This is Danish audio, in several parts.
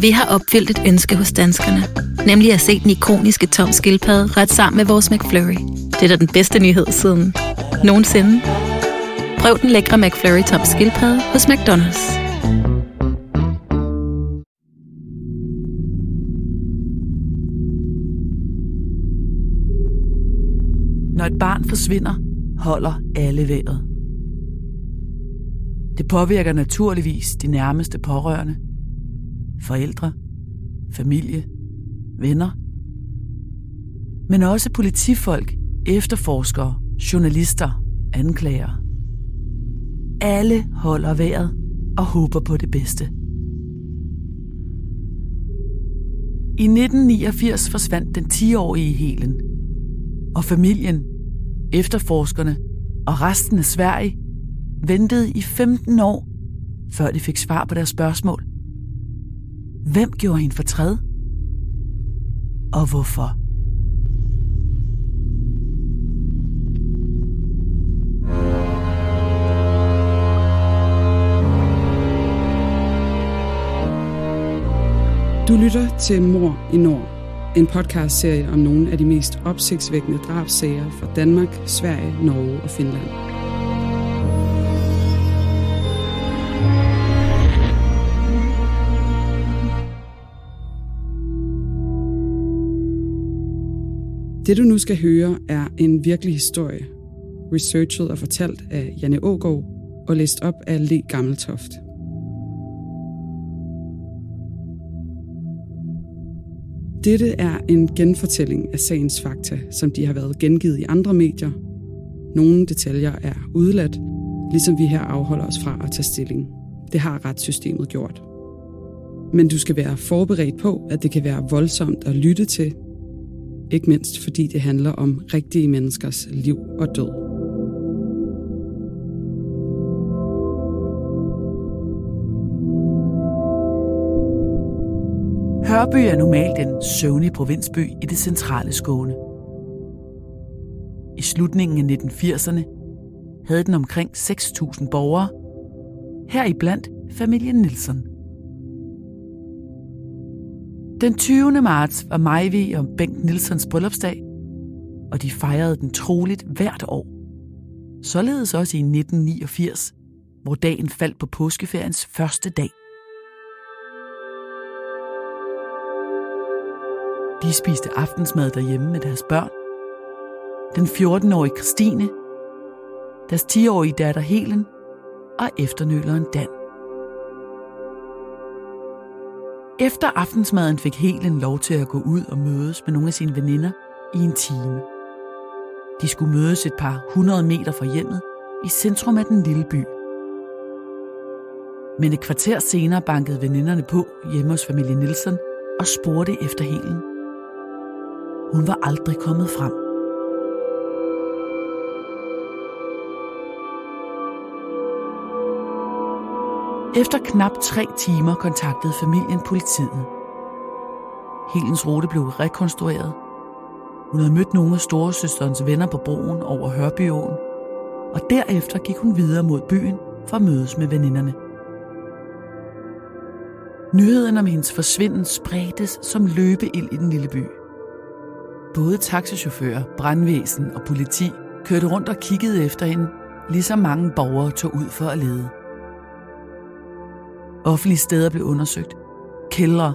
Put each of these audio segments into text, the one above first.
Vi har opfyldt et ønske hos danskerne. Nemlig at se den ikoniske tom skildpadde ret sammen med vores McFlurry. Det er da den bedste nyhed siden nogensinde. Prøv den lækre McFlurry tom skildpadde hos McDonald's. Når et barn forsvinder, holder alle vejret. Det påvirker naturligvis de nærmeste pårørende. Forældre, familie, venner. Men også politifolk, efterforskere, journalister, anklager. Alle holder vejret og håber på det bedste. I 1989 forsvandt den 10-årige Helen, og familien, efterforskerne og resten af Sverige ventede i 15 år, før de fik svar på deres spørgsmål. Hvem gjorde hende fortræd? Og hvorfor? Du lytter til Mor i Nord, en podcastserie om nogle af de mest opsigtsvækkende drabsager fra Danmark, Sverige, Norge og Finland. Det du nu skal høre er en virkelig historie, researchet og fortalt af Janne Ågaard og læst op af Le Gammeltoft. Dette er en genfortælling af sagens fakta, som de har været gengivet i andre medier. Nogle detaljer er udladt, ligesom vi her afholder os fra at tage stilling. Det har retssystemet gjort. Men du skal være forberedt på, at det kan være voldsomt at lytte til, ikke mindst fordi det handler om rigtige menneskers liv og død. Hørby er normalt en søvnig provinsby i det centrale Skåne. I slutningen af 1980'erne havde den omkring 6.000 borgere, heriblandt familien Nielsen. Den 20. marts var Majvi og Bengt Nilsons bryllupsdag, og de fejrede den troligt hvert år. Således også i 1989, hvor dagen faldt på påskeferiens første dag. De spiste aftensmad derhjemme med deres børn. Den 14-årige Christine, deres 10-årige datter Helen og efternøleren Dan. Efter aftensmaden fik Helen lov til at gå ud og mødes med nogle af sine veninder i en time. De skulle mødes et par hundrede meter fra hjemmet i centrum af den lille by. Men et kvarter senere bankede veninderne på hjemme hos familie Nielsen og spurgte efter Helen. Hun var aldrig kommet frem. Efter knap tre timer kontaktede familien politiet. Helens rute blev rekonstrueret. Hun havde mødt nogle af storesøsterens venner på broen over Hørbyåen, og derefter gik hun videre mod byen for at mødes med veninderne. Nyheden om hendes forsvinden spredtes som løbeild i den lille by. Både taxichauffører, brandvæsen og politi kørte rundt og kiggede efter hende, ligesom mange borgere tog ud for at lede. Offentlige steder blev undersøgt. Kældre,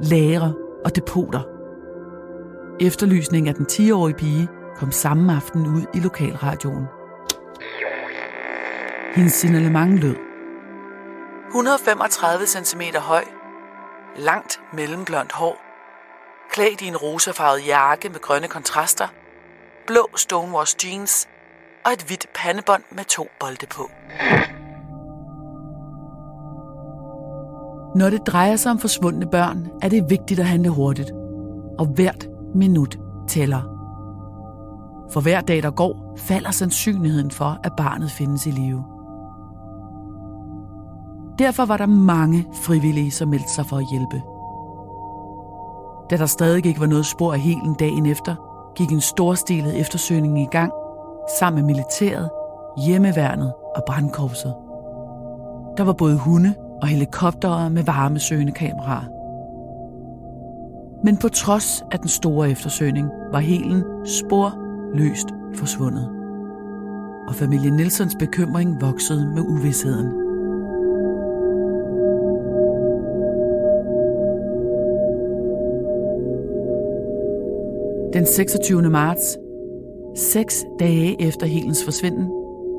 lagre og depoter. Efterlysningen af den 10-årige pige kom samme aften ud i lokalradioen. Hendes signalement lød. 135 cm høj, langt mellemblondt hår, klædt i en rosafarvet jakke med grønne kontraster, blå Stonewash jeans og et hvidt pandebånd med to bolde på. Når det drejer sig om forsvundne børn, er det vigtigt at handle hurtigt. Og hvert minut tæller. For hver dag, der går, falder sandsynligheden for, at barnet findes i live. Derfor var der mange frivillige, som meldte sig for at hjælpe. Da der stadig ikke var noget spor af helen dagen efter, gik en storstilet eftersøgning i gang sammen med militæret, hjemmeværnet og brandkorpset. Der var både hunde og helikoptere med varmesøgende kameraer. Men på trods af den store eftersøgning var Helen sporløst forsvundet. Og familien Nilsons bekymring voksede med uvidsheden. Den 26. marts, seks dage efter Helens forsvinden,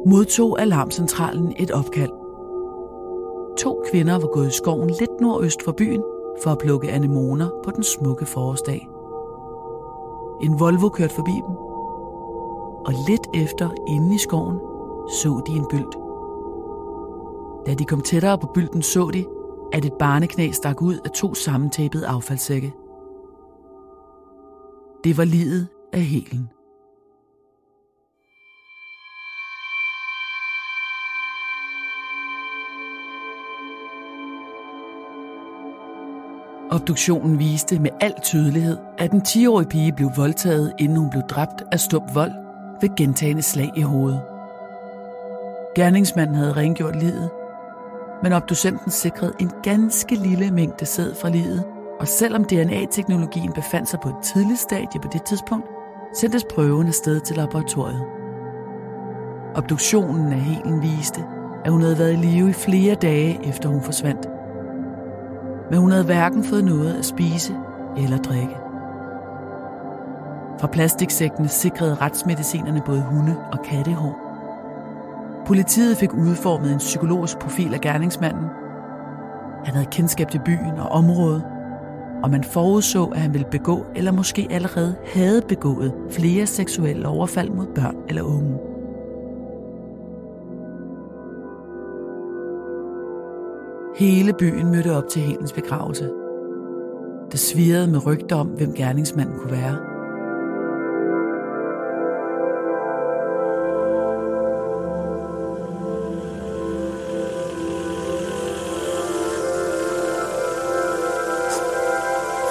modtog alarmcentralen et opkald. To kvinder var gået i skoven lidt nordøst for byen for at plukke anemoner på den smukke forårsdag. En Volvo kørte forbi dem, og lidt efter inde i skoven så de en bylt. Da de kom tættere på bylden, så de, at et barneknæ stak ud af to sammentæppede affaldssække. Det var livet af Helen. Obduktionen viste med al tydelighed, at den 10-årige pige blev voldtaget, inden hun blev dræbt af stum vold ved gentagende slag i hovedet. Gerningsmanden havde rengjort livet, men obducenten sikrede en ganske lille mængde sæd fra livet, og selvom DNA-teknologien befandt sig på et tidligt stadie på det tidspunkt, sendtes prøven afsted til laboratoriet. Obduktionen af Helen viste, at hun havde været i live i flere dage efter hun forsvandt men hun havde hverken fået noget at spise eller drikke. Fra plastiksækkene sikrede retsmedicinerne både hunde og kattehår. Politiet fik udformet en psykologisk profil af gerningsmanden. Han havde kendskab til byen og området, og man forudså, at han ville begå eller måske allerede havde begået flere seksuelle overfald mod børn eller unge. Hele byen mødte op til Helens begravelse. Det svirrede med rygter om, hvem gerningsmanden kunne være.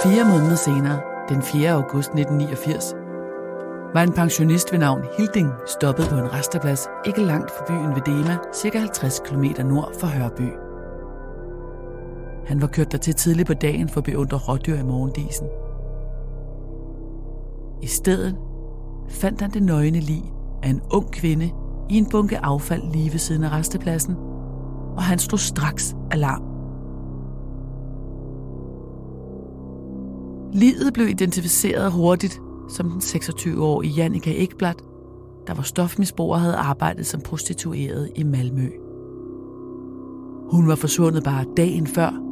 Fire måneder senere, den 4. august 1989, var en pensionist ved navn Hilding stoppet på en resterplads ikke langt fra byen Vedema, cirka 50 km nord for Hørby. Han var kørt der til tidligt på dagen for at beundre rådyr i morgendisen. I stedet fandt han det nøgne lig af en ung kvinde i en bunke affald lige ved siden af restepladsen, og han stod straks alarm. Livet blev identificeret hurtigt som den 26-årige Jannika Ekblad, der var stofmisbruger og havde arbejdet som prostitueret i Malmø. Hun var forsvundet bare dagen før,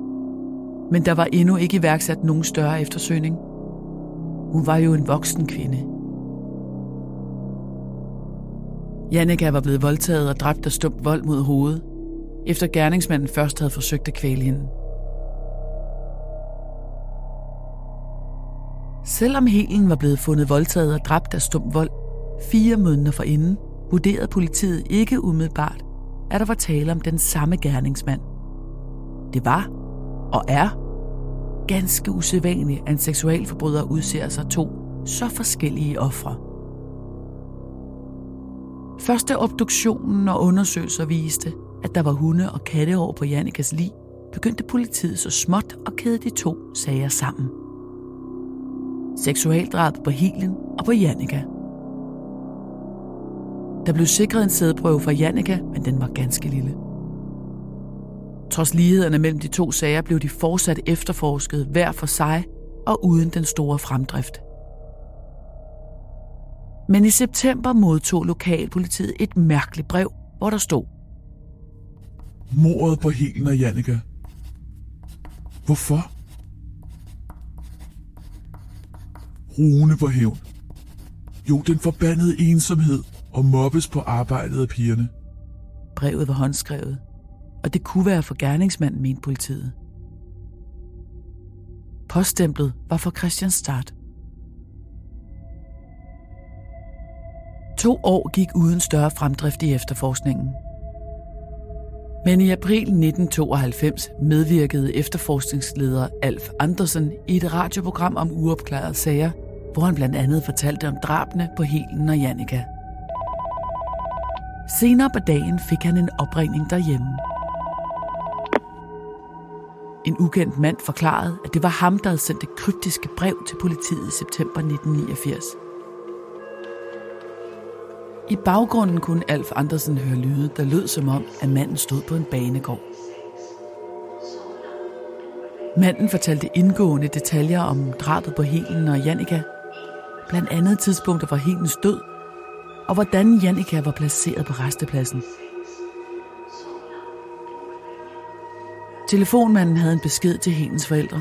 men der var endnu ikke iværksat nogen større eftersøgning. Hun var jo en voksen kvinde. Jannika var blevet voldtaget og dræbt af stump vold mod hovedet, efter gerningsmanden først havde forsøgt at kvæle hende. Selvom Helen var blevet fundet voldtaget og dræbt af stum vold fire måneder forinden, vurderede politiet ikke umiddelbart, at der var tale om den samme gerningsmand. Det var og er ganske usædvanligt, at en seksualforbryder udser sig to så forskellige ofre. Første obduktionen og undersøgelser viste, at der var hunde og katteår på Jannikas lig, begyndte politiet så småt at kæde de to sager sammen. Seksualdrab på Helen og på Jannika. Der blev sikret en sædprøve for Jannika, men den var ganske lille. Trods lighederne mellem de to sager blev de fortsat efterforsket hver for sig og uden den store fremdrift. Men i september modtog lokalpolitiet et mærkeligt brev, hvor der stod Mordet på Helen og Jannika. Hvorfor? Rune på hævn. Jo, den forbandede ensomhed og mobbes på arbejdet af pigerne. Brevet var håndskrevet, og det kunne være for gerningsmanden, mente politiet. Poststemplet var for Christian Start. To år gik uden større fremdrift i efterforskningen. Men i april 1992 medvirkede efterforskningsleder Alf Andersen i et radioprogram om uopklarede sager, hvor han blandt andet fortalte om drabene på Helen og Jannika. Senere på dagen fik han en opringning derhjemme. En ukendt mand forklarede, at det var ham, der havde sendt det kryptiske brev til politiet i september 1989. I baggrunden kunne Alf Andersen høre lyde, der lød som om, at manden stod på en banegård. Manden fortalte indgående detaljer om drabet på Helen og Jannika, blandt andet tidspunkter for Helens død, og hvordan Jannika var placeret på restepladsen. Telefonmanden havde en besked til Helens forældre.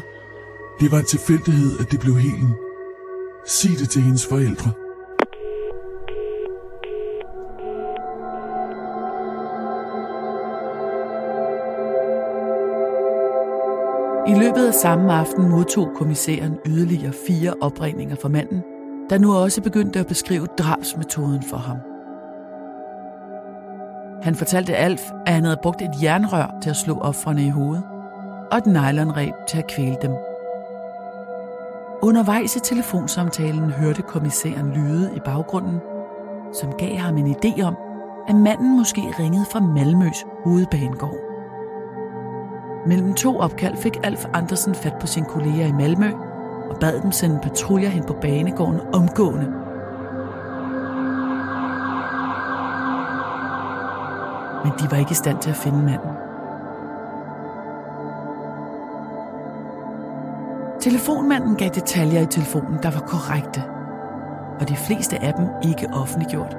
Det var en tilfældighed, at det blev Helen. Sig det til hendes forældre. I løbet af samme aften modtog kommissæren yderligere fire opringninger fra manden, der nu også begyndte at beskrive drabsmetoden for ham. Han fortalte Alf, at han havde brugt et jernrør til at slå offrene i hovedet, og et nylonreb til at kvæle dem. Undervejs i telefonsamtalen hørte kommissæren lyde i baggrunden, som gav ham en idé om, at manden måske ringede fra Malmøs hovedbanegård. Mellem to opkald fik Alf Andersen fat på sine kolleger i Malmø og bad dem sende patruljer hen på banegården omgående. Men de var ikke i stand til at finde manden. Telefonmanden gav detaljer i telefonen, der var korrekte, og de fleste af dem ikke offentliggjort.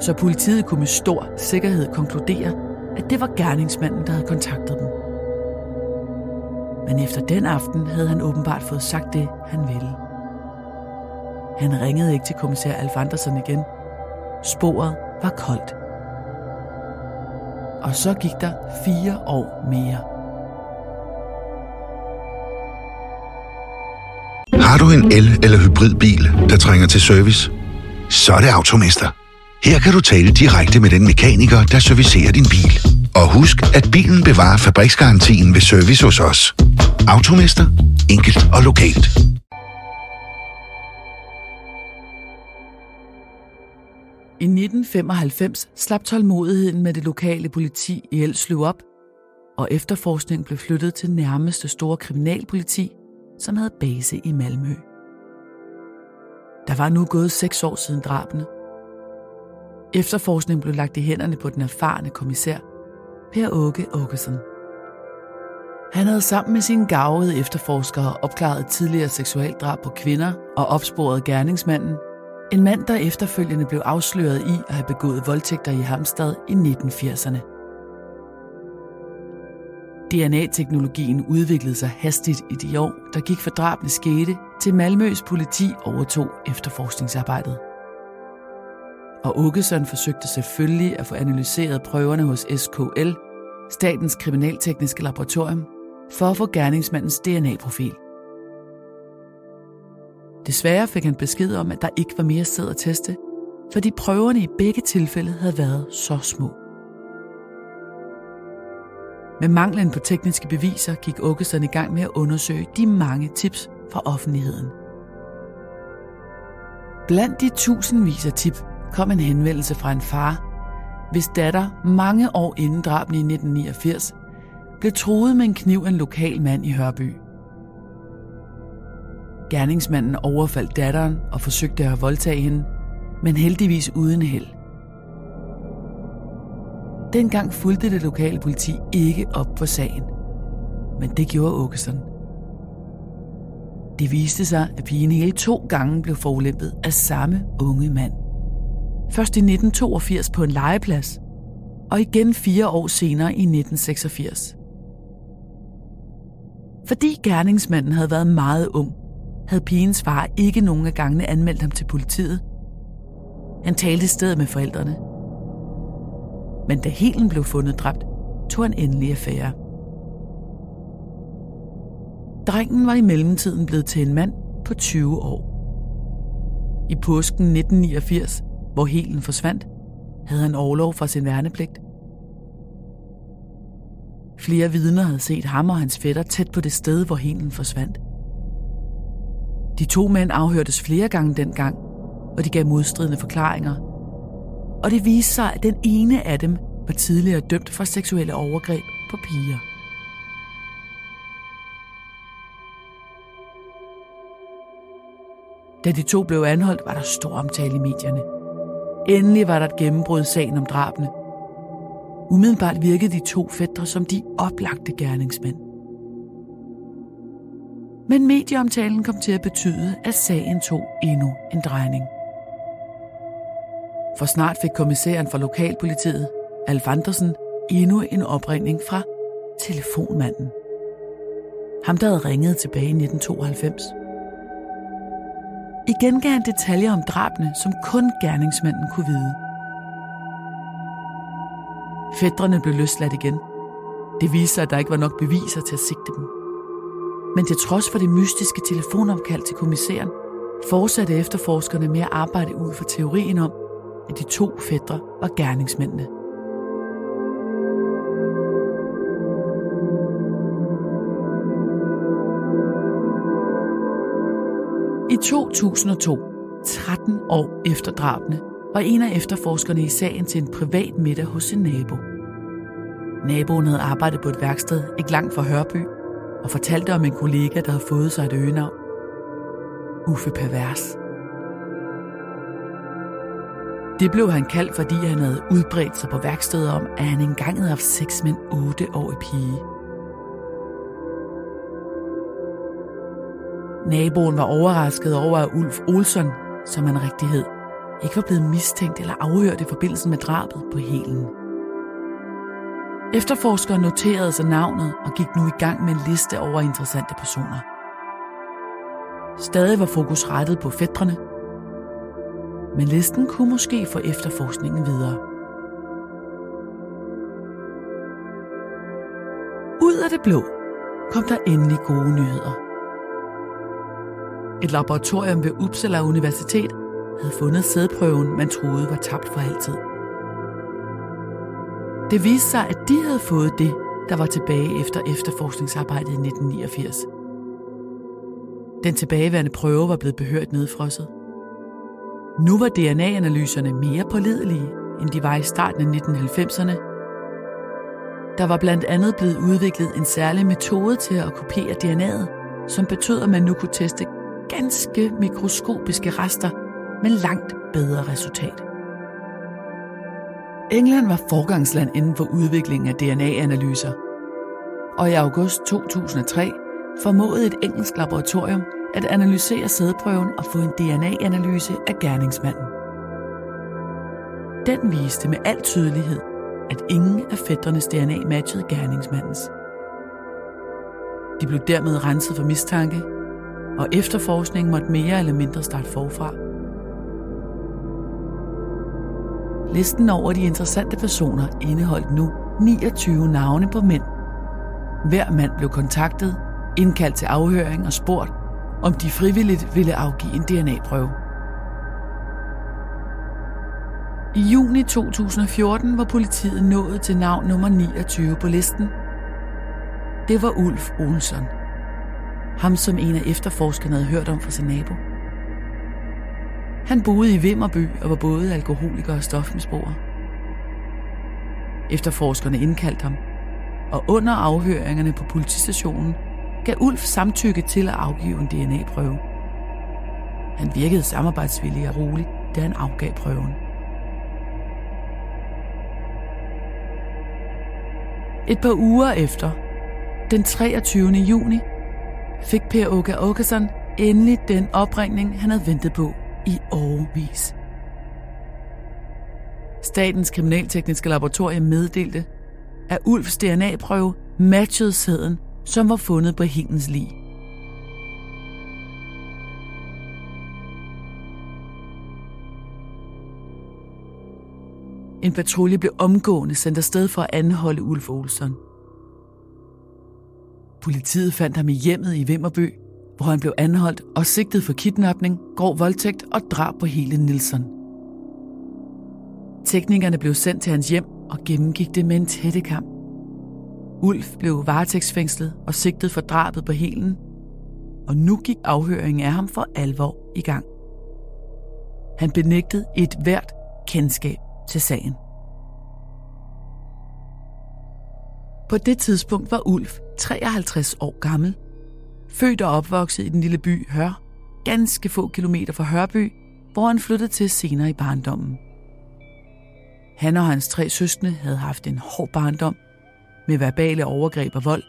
Så politiet kunne med stor sikkerhed konkludere, at det var gerningsmanden, der havde kontaktet dem. Men efter den aften havde han åbenbart fået sagt det, han ville. Han ringede ikke til kommissær Alf Andersen igen. Sporet var koldt. Og så gik der fire år mere. Har du en el- eller hybridbil, der trænger til service? Så er det Automester. Her kan du tale direkte med den mekaniker, der servicerer din bil. Og husk, at bilen bevarer fabriksgarantien ved service hos os. Automester. Enkelt og lokalt. I 1995 slap tålmodigheden med det lokale politi i Elsløv op, og efterforskningen blev flyttet til nærmeste store kriminalpoliti, som havde base i Malmø. Der var nu gået seks år siden drabene. Efterforskningen blev lagt i hænderne på den erfarne kommissær, Per Åke Åkesson. Han havde sammen med sine gavede efterforskere opklaret tidligere seksualdrab på kvinder og opsporet gerningsmanden, en mand, der efterfølgende blev afsløret i at have begået voldtægter i Hamstad i 1980'erne. DNA-teknologien udviklede sig hastigt i de år, der gik for drabene skete, til Malmøs politi overtog efterforskningsarbejdet. Og Åkesson forsøgte selvfølgelig at få analyseret prøverne hos SKL, Statens Kriminaltekniske Laboratorium, for at få gerningsmandens DNA-profil. Desværre fik han besked om, at der ikke var mere sæd at teste, fordi prøverne i begge tilfælde havde været så små. Med manglen på tekniske beviser gik Åkesson i gang med at undersøge de mange tips fra offentligheden. Blandt de tusindvis af tip kom en henvendelse fra en far, hvis datter mange år inden drabene i 1989 blev troet med en kniv af en lokal mand i Hørby. Gerningsmanden overfaldt datteren og forsøgte at voldtage hende, men heldigvis uden held. Dengang fulgte det lokale politi ikke op på sagen, men det gjorde Åkesson. Det viste sig, at pigen hele to gange blev forulæmpet af samme unge mand. Først i 1982 på en legeplads, og igen fire år senere i 1986. Fordi gerningsmanden havde været meget ung, havde pigens far ikke nogen af gangene anmeldt ham til politiet. Han talte i stedet med forældrene. Men da Helen blev fundet dræbt, tog han endelig affære. Drengen var i mellemtiden blevet til en mand på 20 år. I påsken 1989, hvor Helen forsvandt, havde han overlov fra sin værnepligt. Flere vidner havde set ham og hans fætter tæt på det sted, hvor Helen forsvandt. De to mænd afhørtes flere gange dengang, og de gav modstridende forklaringer. Og det viste sig, at den ene af dem var tidligere dømt for seksuelle overgreb på piger. Da de to blev anholdt, var der stor omtale i medierne. Endelig var der et gennembrud i sagen om drabene. Umiddelbart virkede de to fædre som de oplagte gerningsmænd. Men medieomtalen kom til at betyde, at sagen tog endnu en drejning. For snart fik kommissæren for lokalpolitiet, Alf Andersen, endnu en opringning fra telefonmanden. Ham, der havde ringet tilbage i 1992. Igen gav han detaljer om drabene, som kun gerningsmanden kunne vide. Fædrene blev løsladt igen. Det viste sig, at der ikke var nok beviser til at sigte dem. Men til trods for det mystiske telefonopkald til kommissæren, fortsatte efterforskerne med at arbejde ud fra teorien om, at de to fædre var gerningsmændene. I 2002, 13 år efter drabene, var en af efterforskerne i sagen til en privat middag hos sin nabo. Naboen havde arbejdet på et værksted ikke langt fra Hørby, og fortalte om en kollega, der havde fået sig et øgenavn. Uffe Pervers. Det blev han kaldt, fordi han havde udbredt sig på værkstedet om, at han engang havde haft sex med en 8-årig pige. Naboen var overrasket over, at Ulf Olsson, som han rigtig hed, ikke var blevet mistænkt eller afhørt i forbindelse med drabet på Helen. Efterforskere noterede sig navnet og gik nu i gang med en liste over interessante personer. Stadig var fokus rettet på fædrene, men listen kunne måske få efterforskningen videre. Ud af det blå kom der endelig gode nyheder. Et laboratorium ved Uppsala Universitet havde fundet sædprøven, man troede var tabt for altid. Det viste sig, at de havde fået det, der var tilbage efter efterforskningsarbejdet i 1989. Den tilbageværende prøve var blevet behørt nedfrosset. Nu var DNA-analyserne mere pålidelige, end de var i starten af 1990'erne. Der var blandt andet blevet udviklet en særlig metode til at kopiere DNA'et, som betød, at man nu kunne teste ganske mikroskopiske rester med langt bedre resultat. England var forgangsland inden for udviklingen af DNA-analyser. Og i august 2003 formåede et engelsk laboratorium at analysere sædprøven og få en DNA-analyse af gerningsmanden. Den viste med al tydelighed, at ingen af fædrenes DNA matchede gerningsmandens. De blev dermed renset for mistanke, og efterforskningen måtte mere eller mindre starte forfra. Listen over de interessante personer indeholdt nu 29 navne på mænd. Hver mand blev kontaktet, indkaldt til afhøring og spurgt, om de frivilligt ville afgive en DNA-prøve. I juni 2014 var politiet nået til navn nummer 29 på listen. Det var Ulf Olsson. Ham, som en af efterforskerne havde hørt om fra sin nabo. Han boede i Vimmerby og var både alkoholiker og stofmisbruger. Efterforskerne indkaldte ham, og under afhøringerne på politistationen gav Ulf samtykke til at afgive en DNA-prøve. Han virkede samarbejdsvillig og rolig, da han afgav prøven. Et par uger efter, den 23. juni, fik Per Åke Åkesson endelig den opringning, han havde ventet på i årvis. Statens Kriminaltekniske Laboratorium meddelte, at Ulfs DNA-prøve matchede sæden, som var fundet på Hingens lig. En patrulje blev omgående sendt afsted for at anholde Ulf Olsson. Politiet fandt ham i hjemmet i Vimmerby, hvor han blev anholdt og sigtet for kidnapning, grov voldtægt og drab på hele Nilsson. Teknikerne blev sendt til hans hjem og gennemgik det med en tættekam. Ulf blev varetægtsfængslet og sigtet for drabet på Helen, og nu gik afhøringen af ham for alvor i gang. Han benægtede et hvert kendskab til sagen. På det tidspunkt var Ulf 53 år gammel, født og opvokset i den lille by Hør, ganske få kilometer fra Hørby, hvor han flyttede til senere i barndommen. Han og hans tre søskende havde haft en hård barndom med verbale overgreb og vold,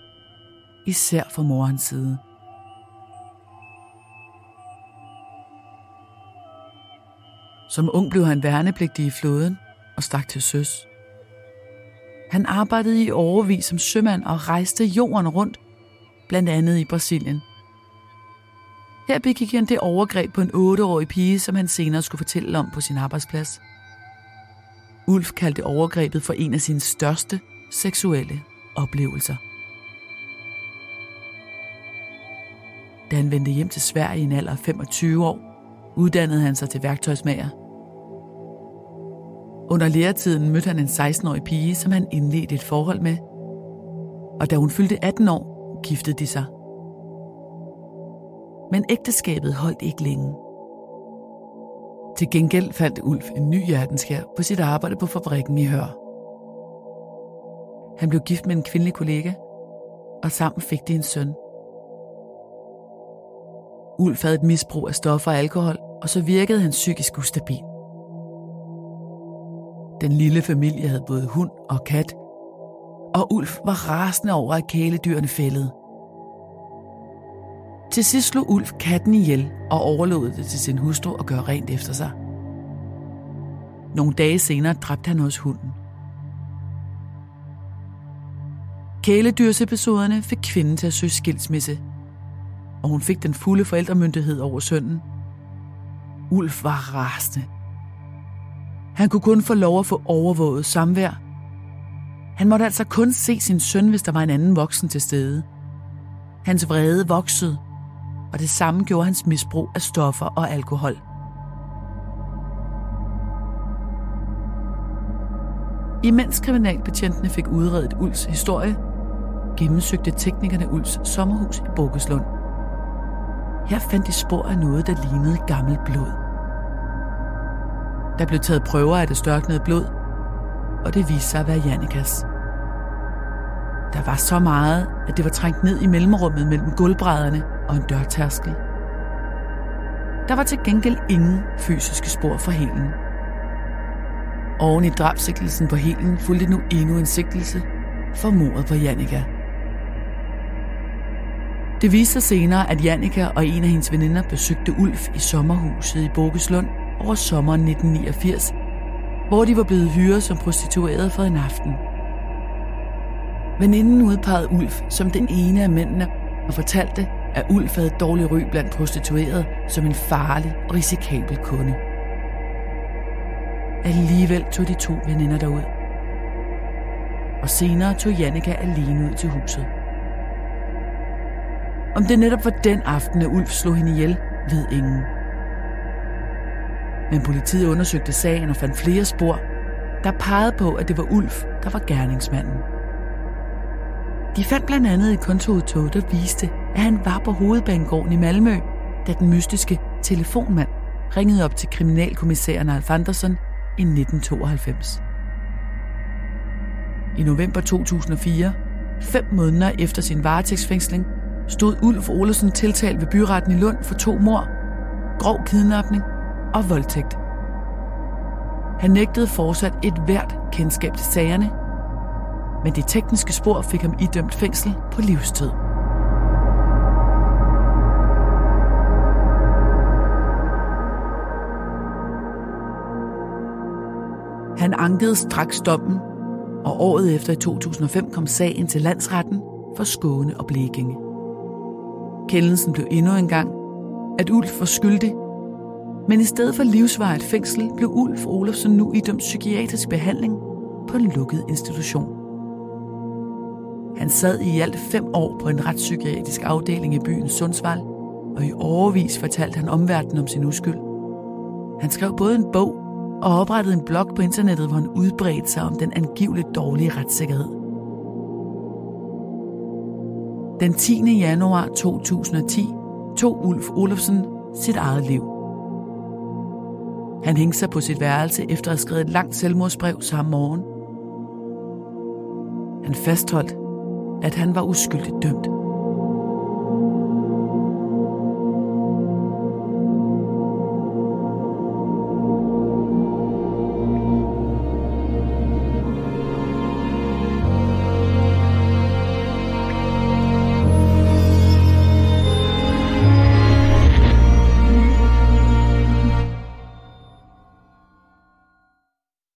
især fra morens side. Som ung blev han værnepligtig i flåden og stak til søs. Han arbejdede i overvis som sømand og rejste jorden rundt, blandt andet i Brasilien. Her begik han det overgreb på en 8-årig pige, som han senere skulle fortælle om på sin arbejdsplads. Ulf kaldte overgrebet for en af sine største seksuelle oplevelser. Da han vendte hjem til Sverige i en alder af 25 år, uddannede han sig til værktøjsmager. Under læretiden mødte han en 16-årig pige, som han indledte et forhold med. Og da hun fyldte 18 år, giftede de sig. Men ægteskabet holdt ikke længe. Til gengæld fandt Ulf en ny hjertenskær på sit arbejde på fabrikken i Hør. Han blev gift med en kvindelig kollega, og sammen fik de en søn. Ulf havde et misbrug af stoffer og alkohol, og så virkede han psykisk ustabil. Den lille familie havde både hund og kat, og Ulf var rasende over, at kæledyrene fældede. Til sidst slog Ulf katten ihjel og overlod det til sin hustru at gøre rent efter sig. Nogle dage senere dræbte han også hunden. Kæledyrsepisoderne fik kvinden til at søge skilsmisse, og hun fik den fulde forældremyndighed over sønnen. Ulf var rasende. Han kunne kun få lov at få overvåget samvær. Han måtte altså kun se sin søn, hvis der var en anden voksen til stede. Hans vrede voksede, og det samme gjorde hans misbrug af stoffer og alkohol. Imens kriminalbetjentene fik udredet Uls historie, gennemsøgte teknikerne Uls sommerhus i Bokeslund. Her fandt de spor af noget, der lignede gammelt blod. Der blev taget prøver af det størknede blod, og det viste sig at være Jannikas. Der var så meget, at det var trængt ned i mellemrummet mellem gulvbrædderne og en dørtærskel. Der var til gengæld ingen fysiske spor for helen. Oven i drabsigtelsen på helen fulgte nu endnu en sigtelse for mordet på Jannika. Det viste sig senere, at Jannika og en af hendes veninder besøgte Ulf i sommerhuset i Bogeslund over sommeren 1989, hvor de var blevet hyret som prostituerede for en aften. Veninden udpegede Ulf som den ene af mændene og fortalte, at Ulf havde dårlig ry blandt prostituerede som en farlig og risikabel kunde. Alligevel tog de to veninder derud. Og senere tog Jannika alene ud til huset. Om det netop var den aften, at Ulf slog hende ihjel, ved ingen. Men politiet undersøgte sagen og fandt flere spor, der pegede på, at det var Ulf, der var gerningsmanden. De fandt blandt andet et kontoudtog, der viste, at han var på hovedbanegården i Malmø, da den mystiske telefonmand ringede op til kriminalkommissæren Alf Andersen i 1992. I november 2004, fem måneder efter sin varetægtsfængsling, stod Ulf Olesen tiltalt ved byretten i Lund for to mord, grov kidnapning og voldtægt. Han nægtede fortsat et hvert kendskab til sagerne, men de tekniske spor fik ham idømt fængsel på livstid. Han ankede straks dommen, og året efter i 2005 kom sagen til landsretten for Skåne og Blekinge. Kendelsen blev endnu en gang, at Ulf var skyldig, men i stedet for livsvarigt fængsel blev Ulf Olofsen nu idømt psykiatrisk behandling på en lukket institution. Han sad i alt fem år på en retspsykiatrisk afdeling i byen Sundsvall, og i overvis fortalte han omverdenen om sin uskyld. Han skrev både en bog og oprettede en blog på internettet, hvor han udbredte sig om den angiveligt dårlige retssikkerhed. Den 10. januar 2010 tog Ulf Olofsen sit eget liv. Han hængte sig på sit værelse efter at have skrevet et langt selvmordsbrev samme morgen. Han fastholdt, at han var uskyldigt dømt.